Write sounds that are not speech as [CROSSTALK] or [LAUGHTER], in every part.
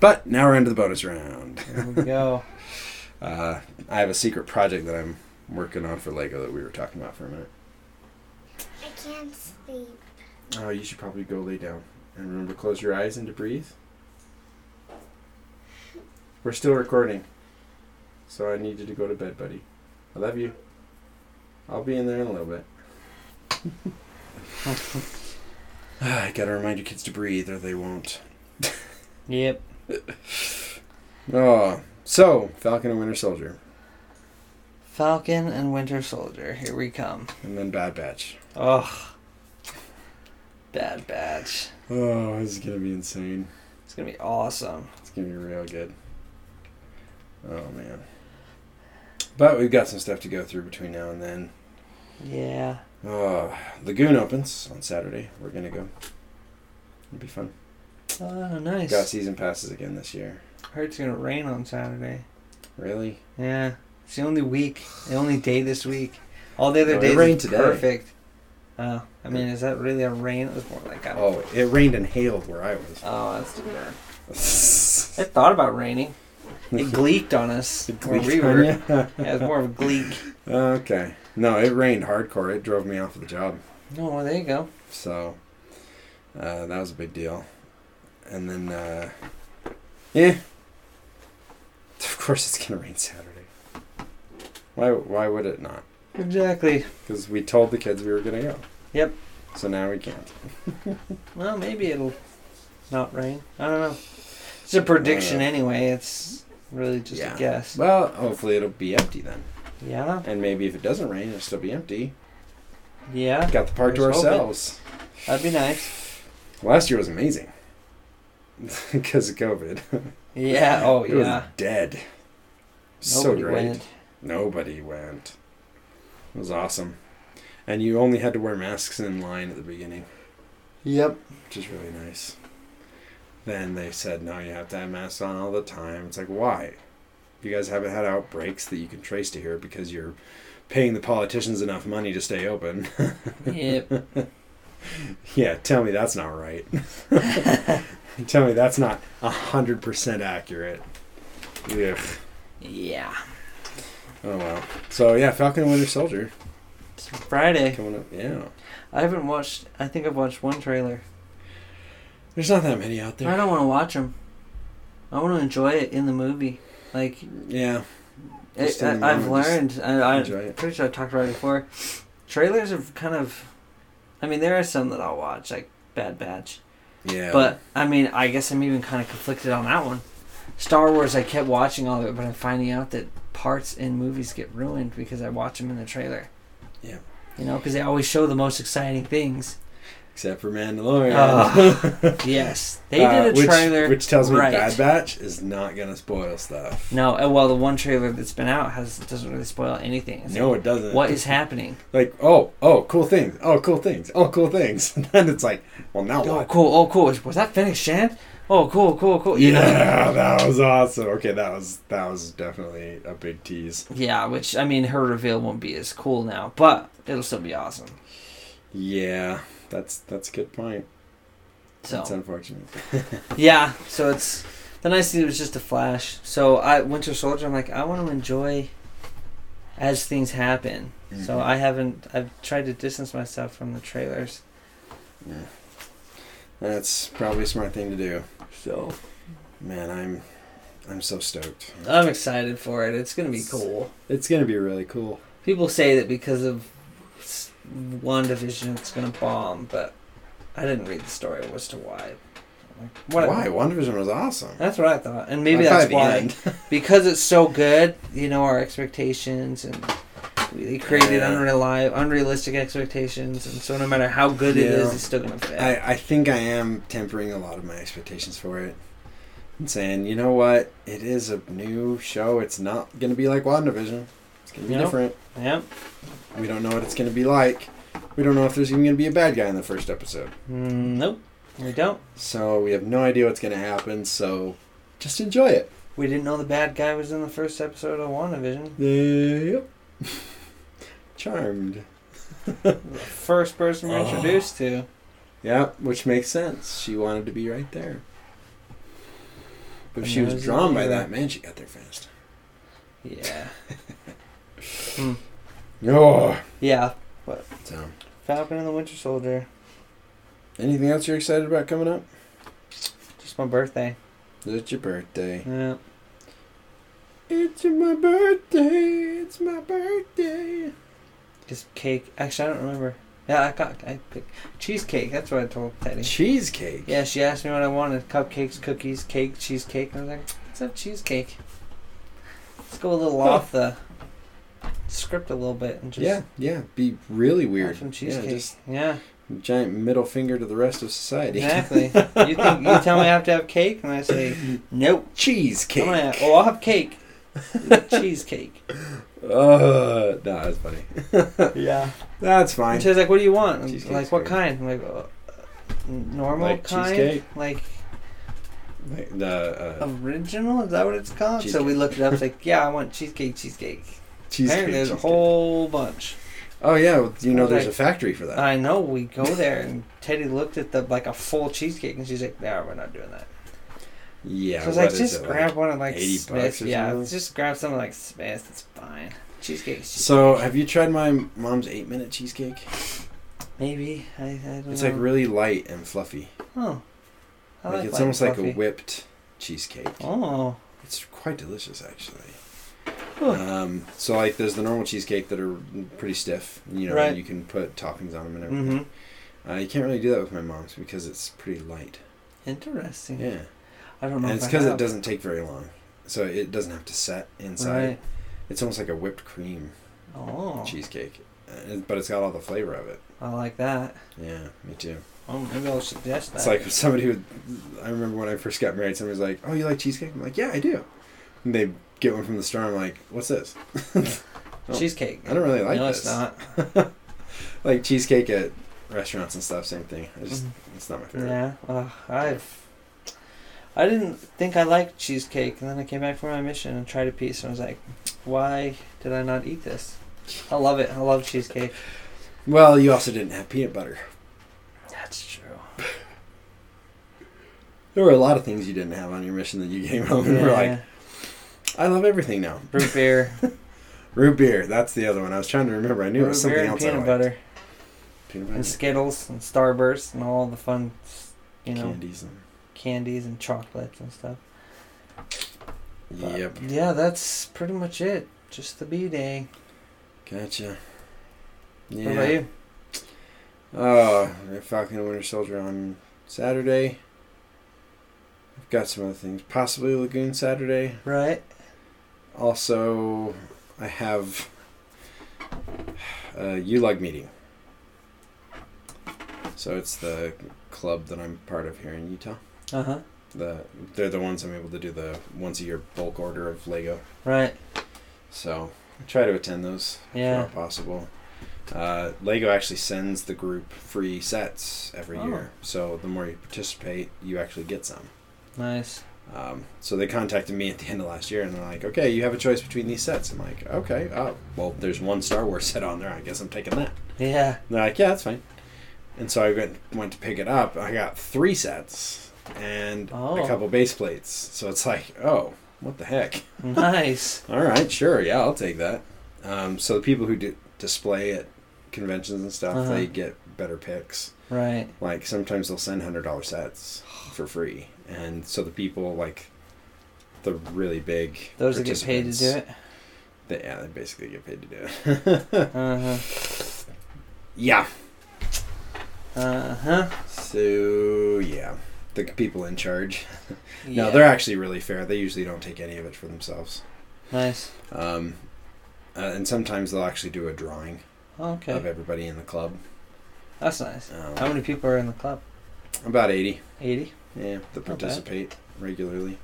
But now we're into the bonus round. There we go. [LAUGHS] Uh, I have a secret project that I'm working on for Lego that we were talking about for a minute. I can't sleep. Oh, you should probably go lay down and remember to close your eyes and to breathe. We're still recording, so I need you to go to bed, buddy. I love you. I'll be in there in a little bit. [LAUGHS] [SIGHS] I gotta remind your kids to breathe, or they won't. [LAUGHS] Yep. [LAUGHS] Oh, so Falcon and Winter Soldier, Falcon and Winter Soldier. Here we come. and then Bad Batch. Ugh. Bad Batch. Oh, this is gonna be insane. It's gonna be awesome. It's gonna be real good. Oh man. But we've got some stuff to go through between now and then. Yeah. Oh, Lagoon opens on Saturday. We're gonna go. It'll be fun. Oh, nice. Got season passes again this year. Heard it's gonna rain on Saturday. Really? Yeah. It's the only week, the only day this week. All the other No, days rained today. perfect. Oh, I mean, is that really a rain? It was more like a. Oh, it rained and hailed where I was. Oh, that's too bad. [LAUGHS] It thought about raining. It gleeked on us. [LAUGHS] It gleeked we on were. [LAUGHS] Yeah, it was more of a gleek. okay. No, it rained hardcore. It drove me off of the job. Oh, well, there you go. So uh, that was a big deal. And then, uh, yeah. [LAUGHS] Of course, it's gonna rain Saturday. Why? Why would it not? Exactly. Because we told the kids we were gonna go. Yep. So now we can't. [LAUGHS] Well, maybe it'll not rain. I don't know. It's a prediction anyway. It's really just yeah. a guess. Well, hopefully it'll be empty then. Yeah. And maybe if it doesn't rain, it'll still be empty. Yeah. Got the park to Here's hoping. ourselves. That'd be nice. Last year was amazing. [LAUGHS] Because of COVID. Yeah. [LAUGHS] Oh, it was yeah. dead. so great. went. Nobody went. It was awesome. And you only had to wear masks in line at the beginning, Yep. which is really nice. Then they said, no, you have to have masks on all the time. It's like, why? You guys haven't had outbreaks that you can trace to here because you're paying the politicians enough money to stay open. Yep. [LAUGHS] yeah, tell me that's not right. Tell me that's not 100% accurate. Ugh. yeah. Oh, wow. So, yeah, Falcon and Winter Soldier It's Friday. coming up. Yeah. I haven't watched. I think I've watched one trailer. There's not that many out there. I don't want to watch them. I want to enjoy it in the movie. Like Yeah. it, I, I've learned. I, it. pretty sure I talked about it before. Trailers have kind of. I mean, there are some that I'll watch, like Bad Batch. Yeah. But I mean, I guess I'm even kind of conflicted on that one. Star Wars, I kept watching all of it, but I'm finding out that parts in movies get ruined because I watch them in the trailer. Yeah. You know, because they always show the most exciting things. Except for Mandalorian. Oh. [LAUGHS] Yes, they Uh, did a which, trailer. which tells me right. Bad Batch is not gonna spoil stuff. No, uh, well, the one trailer that's been out has doesn't really spoil anything. It's No, like, it doesn't. what is happening? like? Oh, oh, cool things. Oh, cool things. Oh, cool things. [LAUGHS] And then it's like, well, now Oh, what? cool. Oh, cool. Was that Fennec Shand? Oh, cool, cool, cool. You know. yeah, [LAUGHS] that was awesome. Okay, that was that was definitely a big tease. Yeah, which I mean, her reveal won't be as cool now, but it'll still be awesome. Yeah, that's that's a good point. That's So unfortunate. [LAUGHS] yeah, so it's the nice thing It was just a flash. So I Winter Soldier, I'm like, I want to enjoy as things happen. So Mhm. I haven't. I've tried to distance myself from the trailers. Yeah. That's probably a smart thing to do. So Man, I'm I'm so stoked. I'm excited for it. It's gonna be cool. It's gonna be really cool. People say that because of WandaVision, it's gonna bomb, but I didn't read the story as to why. Like, what- Why? WandaVision was awesome. That's what I thought, and maybe that's why. [LAUGHS] [LAUGHS] because it's so good, you know, our expectations and we created Yeah. unreali- unrealistic expectations, and so no matter how good it is, it's still gonna fail. I, I think I am tempering a lot of my expectations for it. And saying, you know what? It is a new show. It's not going to be like WandaVision. To be Nope. different. yep. We don't know what it's going to be like. We don't know if there's even going to be a bad guy in the first episode. Mm, nope. We don't. So we have no idea what's going to happen. So just enjoy it. We didn't know the bad guy was in the first episode of WandaVision. Yep. [LAUGHS] Charmed. First person we're Oh. introduced to. Yeah, which makes sense. She wanted to be right there. But if she was drawn by that, man, she got there fast. Yeah. [LAUGHS] Oh. Yeah. So, Falcon and the Winter Soldier. anything else you're excited about coming up? Just my birthday. It's your birthday. Yeah. It's my birthday. It's my birthday. Just cake. Actually, I don't remember. Yeah, I got I picked cheesecake. That's what I told Teddy. Cheesecake. Yeah, she asked me what I wanted: cupcakes, cookies, cake, cheesecake. And I was like, "Let's cheesecake." Let's go a little Huh. off the script a little bit and just Yeah, yeah. Be really weird. Yeah, cheesecake. just Yeah, giant middle finger to the rest of society. exactly. you think you tell me I have to have cake, and I say [LAUGHS] nope. Cheesecake. I'm gonna, oh, I'll have cake. [LAUGHS] cheesecake. Uh, no, that's funny. [LAUGHS] Yeah. That's fine. And she's like, "What do you want?" Cheesecake's like, "What great. kind?" I'm like, uh, "Normal Like kind, cheesecake? like Like the uh, original." Is that what it's called? So we looked it up. It's like, "Yeah, I want cheesecake, cheesecake." Cheesecake. Apparently, there's a whole bunch. Oh yeah, you know there's like- a factory for that. I know. We go there, and Teddy looked at the like a full cheesecake, and she's like, "Yeah, we're not doing that." yeah. so I was like, "Just it, grab one of like 80 Smith. Yeah, just grab something like Smith. It's fine. Cheesecake. So have you tried my mom's eight minute cheesecake? maybe I, I don't It's know. like really light and fluffy. oh, I like like it's almost like a whipped cheesecake. Oh, It's quite delicious actually. Um, so like there's the normal cheesecake that are pretty stiff. You know, Right. you can put toppings on them and everything. mm-hmm. Uh, you can't really do that with my mom's because it's pretty light. Interesting. Yeah, I don't know. and it's because it doesn't take very long, so it doesn't have to set inside. Right. It's almost like a whipped cream Oh, cheesecake, uh, but it's got all the flavor of it. I like that. Yeah, me too. Oh, maybe I'll suggest that. It's like somebody who I remember when I first got married. Somebody was like, "Oh, you like cheesecake?" I'm like, "Yeah, I do." And they get one from the store. I'm like, "What's this?" [LAUGHS] Oh, cheesecake. I don't really like no, this. it's not. [LAUGHS] Like cheesecake at restaurants and stuff. Same thing. I just Mhm. it's not my favorite. Yeah, uh, I've. I didn't think I liked cheesecake, and then I came back from my mission and tried a piece, and I was like, "Why did I not eat this?" I love it. I love cheesecake. Well, you also didn't have peanut butter. That's true. [LAUGHS] There were a lot of things you didn't have on your mission that you came home and were like, "I love everything now." root beer, [LAUGHS] Root beer. That's the other one. I was trying to remember. I knew it root was beer something and else. Peanut butter, Peanut butter. and. Skittles and Starburst and all the fun, you know, Candies. And, candies and chocolates and stuff. But, yep. Yeah, that's pretty much it. Just the B day. Gotcha. What Yeah. about you? Oh, Falcon and Winter Soldier on Saturday. I've got some other things. Possibly Lagoon Saturday. Right. Also, I have a ULUG meeting. So it's the club that I'm part of here in Utah. Uh huh. The they're the ones I'm able to do the once a year bulk order of Lego. Right. So I try to attend those Yeah. if possible. Uh, Lego actually sends the group free sets every Oh. year. So the more you participate, you actually get some. Nice. Um, so they contacted me at the end of last year and they're like, okay, you have a choice between these sets. I'm like, okay, oh, well, there's one Star Wars set on there. I guess I'm taking that. Yeah. And they're like, yeah, that's fine. And so I went, went to pick it up. I got three sets and Oh. a couple base plates. So it's like, oh, what the heck? Nice. [LAUGHS] All right, sure, yeah, I'll take that. Um, so the people who do display at conventions and stuff, Uh-huh. they get better picks. Right. Like sometimes they'll send hundred dollar sets for free, and so the people like the really big Those that get paid to do it. They, yeah, they basically get paid to do it. [LAUGHS] Uh huh. yeah. Uh huh. So yeah, the people in charge. [LAUGHS] Yeah. No, they're actually really fair. They usually don't take any of it for themselves. nice. Um, uh, and sometimes they'll actually do a drawing Okay. of everybody in the club. That's nice. Um, How many people are in the club? About 80, 80? Yeah, that participate regularly.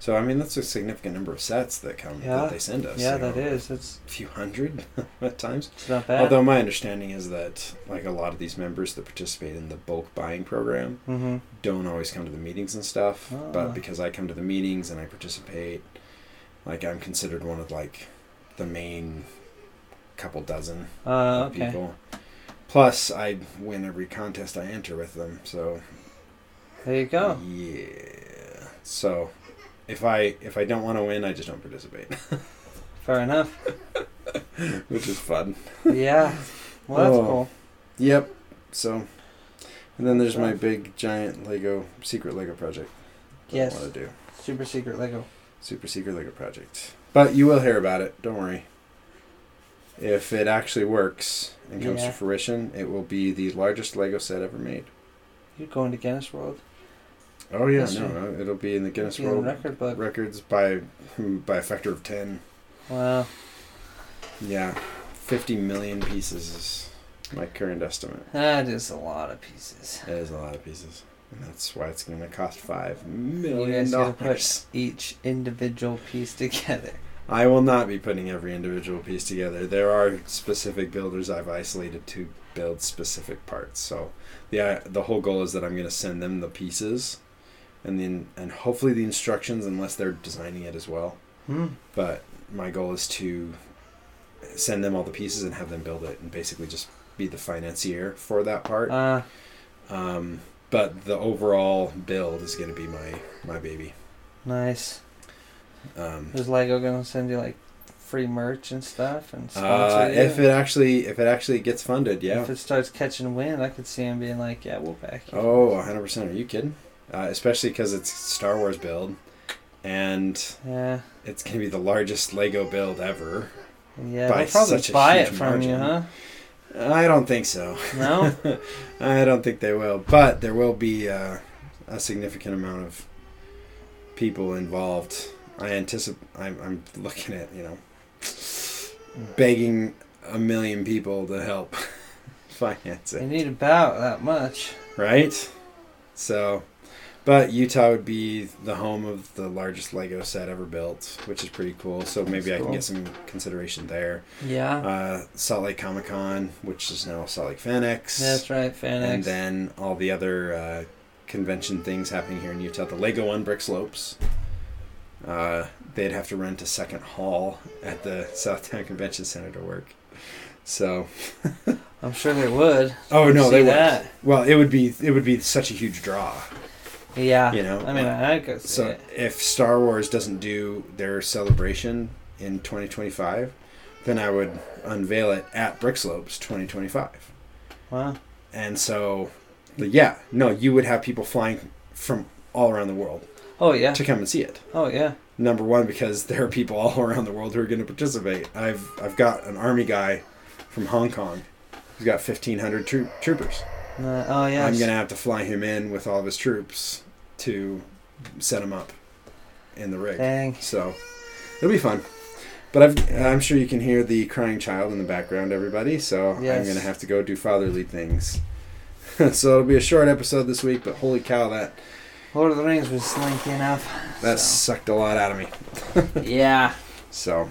So, I mean, that's a significant number of sets that come Yeah. that they send us. yeah, you that know, is. It's, A few hundred [LAUGHS] at times. it's not bad. Although, my understanding is that, like, a lot of these members that participate in the bulk buying program mm-hmm. don't always come to the meetings and stuff. Ah. But because I come to the meetings and I participate, like, I'm considered one of, like, the main couple dozen Uh, okay. people. Plus, I win every contest I enter with them, so There you go. Yeah. So, if I if I don't want to win, I just don't participate, [LAUGHS] Fair enough. [LAUGHS] which is fun. Yeah. Well, that's Oh. cool. Yep. So, and then there's my big giant Lego secret Lego project. Yes. I want to do Super secret Lego. super secret Lego project. But you will hear about it. Don't worry. If it actually works and comes Yeah. to fruition, it will be the largest Lego set ever made. You're going to Guinness World. Oh yeah, Yes, no, it'll be in the Guinness Be in the World record book. Records by by a factor of ten. Wow. Yeah, fifty million pieces is my current estimate. That is a lot of pieces. It is a lot of pieces, and that's why it's going to cost five million dollars. put each individual piece together. I will not be putting every individual piece together. There are specific builders I've isolated to build specific parts. So the uh, the whole goal is that I'm going to send them the pieces, and then and hopefully the instructions, unless they're designing it as well. Hmm. But my goal is to send them all the pieces and have them build it, and basically just be the financier for that part. Uh, Um, but the overall build is going to be my my baby. nice. Um, Is Lego gonna send you like free merch and stuff and sponsor uh, you? if it actually if it actually gets funded, yeah. If it starts catching wind, I could see him being like, "Yeah, we'll back you." Oh, 100%. Are you kidding? Uh, especially because it's Star Wars build, and Yeah. it's going to be the largest Lego build ever. Yeah. By They'll probably such a buy it from you, huh? I don't think so. No. [LAUGHS] I don't think they will. But there will be uh, a significant amount of people involved. I anticipate. I'm, I'm looking at you know begging a million people to help [LAUGHS] finance They it. need about that much. right? So, but Utah would be the home of the largest Lego set ever built, which is pretty cool. So maybe That's I can cool. get some consideration there. Yeah. Uh, Salt Lake Comic Con, which is now Salt Lake FanX, That's right, FanX. and then all the other uh, convention things happening here in Utah. The Lego One Brick Slopes. Uh, they'd have to rent a second hall at the [LAUGHS] South Towne Convention Center to work. So, [LAUGHS] I'm sure they would. oh no, they would. that. Well, it would be it would be such a huge draw. Yeah. You know, I mean, I could see So it. if Star Wars doesn't do their celebration in 2025, then I would unveil it at Brick Slopes 2025. Wow. And so, yeah, no, you would have people flying from all around the world Oh yeah. to come and see it. Oh yeah. Number one, because there are people all [LAUGHS] around the world who are going to participate. I've I've got an army guy from Hong Kong He's got 1,500 troop, troopers. Uh, oh yeah. I'm gonna have to fly him in with all of his troops to set him up in the rig. Dang. So it'll be fun. But I've, I'm sure you can hear the crying child in the background, everybody. So I'm gonna have to go do fatherly things. [LAUGHS] so it'll be a short episode this week, but holy cow, that Lord of the Rings was slinky enough. that so. sucked a lot out of me. [LAUGHS] Yeah. So,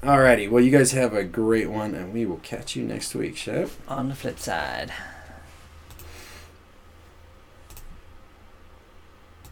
alrighty. Well, you guys have a great one, and we will catch you next week, Shep. On the flip side.